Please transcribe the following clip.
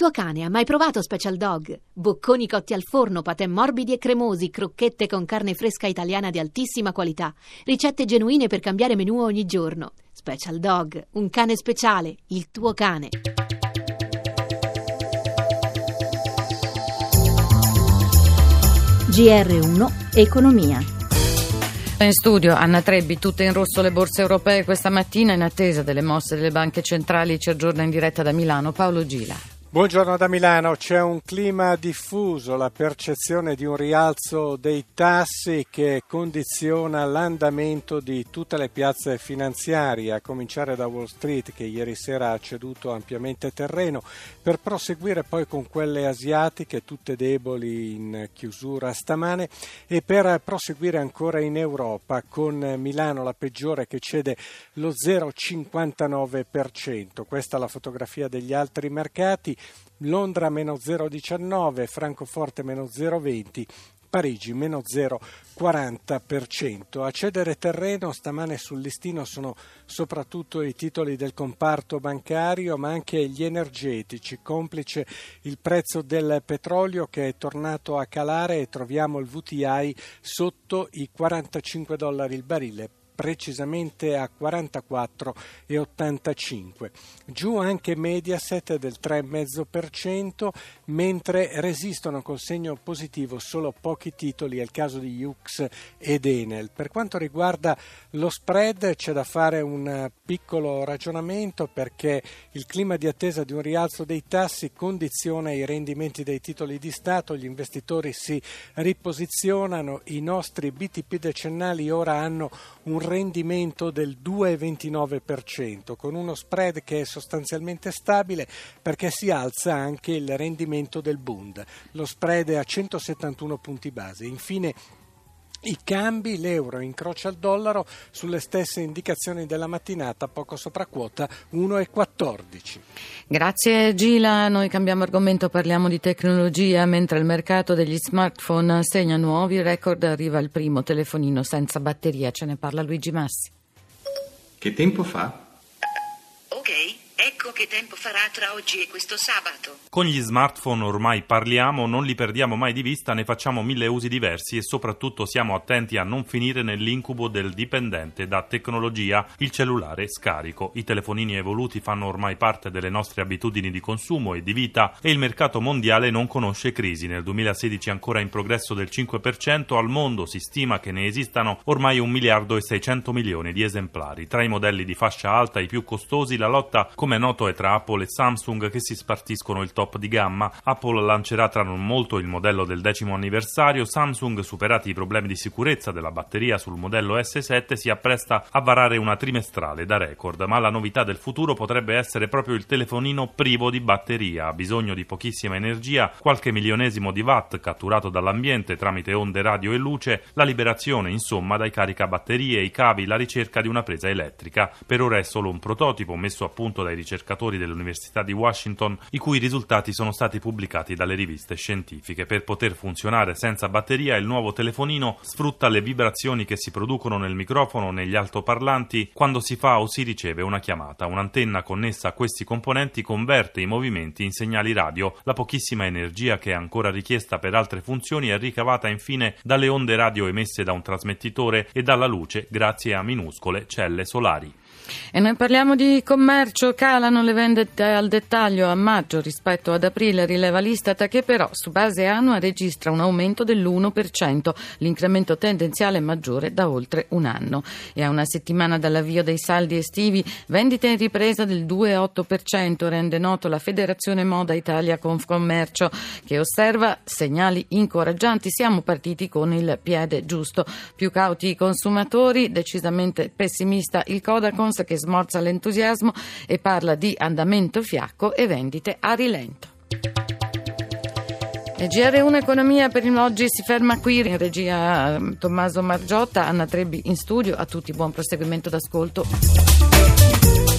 tuo cane ha mai provato Special Dog? Bocconi cotti al forno, patè morbidi e cremosi, crocchette con carne fresca italiana di altissima qualità, ricette genuine per cambiare menù ogni giorno. Special Dog, un cane speciale, il tuo cane. GR1 Economia. In studio Anna Trebbi, tutte in rosso le borse europee questa mattina in attesa delle mosse delle banche centrali. Ci aggiorna in diretta da Milano Paolo Gila. Buongiorno da Milano, c'è un clima diffuso, la percezione di un rialzo dei tassi che condiziona l'andamento di tutte le piazze finanziarie, a cominciare da Wall Street che ieri sera ha ceduto ampiamente terreno, per proseguire poi con quelle asiatiche, tutte deboli in chiusura stamane, e per proseguire ancora in Europa con Milano la peggiore che cede lo 0,59%. Questa è la fotografia degli altri mercati. Londra meno 0,19, Francoforte meno 0,20, Parigi meno 0,40%. A cedere terreno stamane sul listino sono soprattutto i titoli del comparto bancario, ma anche gli energetici, complice il prezzo del petrolio che è tornato a calare e troviamo il VTI sotto i 45 dollari il barile precisamente a 44,85. Giù anche Mediaset del 3,5%, mentre resistono col segno positivo solo pochi titoli, è il caso di Hux ed Enel. Per quanto riguarda lo spread c'è da fare un piccolo ragionamento perché il clima di attesa di un rialzo dei tassi condiziona i rendimenti dei titoli di Stato, gli investitori si riposizionano, i nostri BTP decennali ora hanno un rendimento del 2,29%, con uno spread che è sostanzialmente stabile perché si alza anche il rendimento del Bund. Lo spread è a 171 punti base. Infine i cambi, l'euro incrocia il dollaro sulle stesse indicazioni della mattinata, poco sopra quota 1,14. Grazie Gila, noi cambiamo argomento, parliamo di tecnologia, mentre il mercato degli smartphone segna nuovi record, arriva il primo telefonino senza batteria, ce ne parla Luigi Massi. Che tempo fa? Ecco che tempo farà tra oggi e questo sabato. Con gli smartphone ormai parliamo, non li perdiamo mai di vista, ne facciamo mille usi diversi e soprattutto siamo attenti a non finire nell'incubo del dipendente da tecnologia, il cellulare scarico. I telefonini evoluti fanno ormai parte delle nostre abitudini di consumo e di vita e il mercato mondiale non conosce crisi. Nel 2016 ancora in progresso del 5%, al mondo si stima che ne esistano ormai 1 miliardo e 600 milioni di esemplari. Tra i modelli di fascia alta i più costosi, la lotta come noto noto è tra Apple e Samsung che si spartiscono il top di gamma. Apple lancerà tra non molto il modello del decimo anniversario, Samsung, superati i problemi di sicurezza della batteria sul modello S7, si appresta a varare una trimestrale da record, ma la novità del futuro potrebbe essere proprio il telefonino privo di batteria, ha bisogno di pochissima energia, qualche milionesimo di watt catturato dall'ambiente tramite onde radio e luce, la liberazione insomma dai caricabatterie, i cavi, la ricerca di una presa elettrica. Per ora è solo un prototipo messo a punto dai ricercatori dell'Università di Washington, i cui risultati sono stati pubblicati dalle riviste scientifiche. Per poter funzionare senza batteria, il nuovo telefonino sfrutta le vibrazioni che si producono nel microfono o negli altoparlanti quando si fa o si riceve una chiamata. Un'antenna connessa a questi componenti converte i movimenti in segnali radio. La pochissima energia che è ancora richiesta per altre funzioni è ricavata infine dalle onde radio emesse da un trasmettitore e dalla luce grazie a minuscole celle solari. E noi parliamo di commercio, calano le vendite al dettaglio a maggio rispetto ad aprile, rileva l'Istat che però su base annua registra un aumento dell'1%, l'incremento tendenziale maggiore da oltre un anno. E a una settimana dall'avvio dei saldi estivi, vendite in ripresa del 2,8%, rende noto la Federazione Moda Italia Confcommercio che osserva segnali incoraggianti. Siamo partiti con il piede giusto. Più cauti i consumatori, decisamente pessimista il Codacons che smorza l'entusiasmo e parla di andamento fiacco e vendite a rilento. E GR1 Economia per oggi si ferma qui, in regia ehm, Tommaso Margiotta, Anna Trebbi in studio, a tutti buon proseguimento d'ascolto.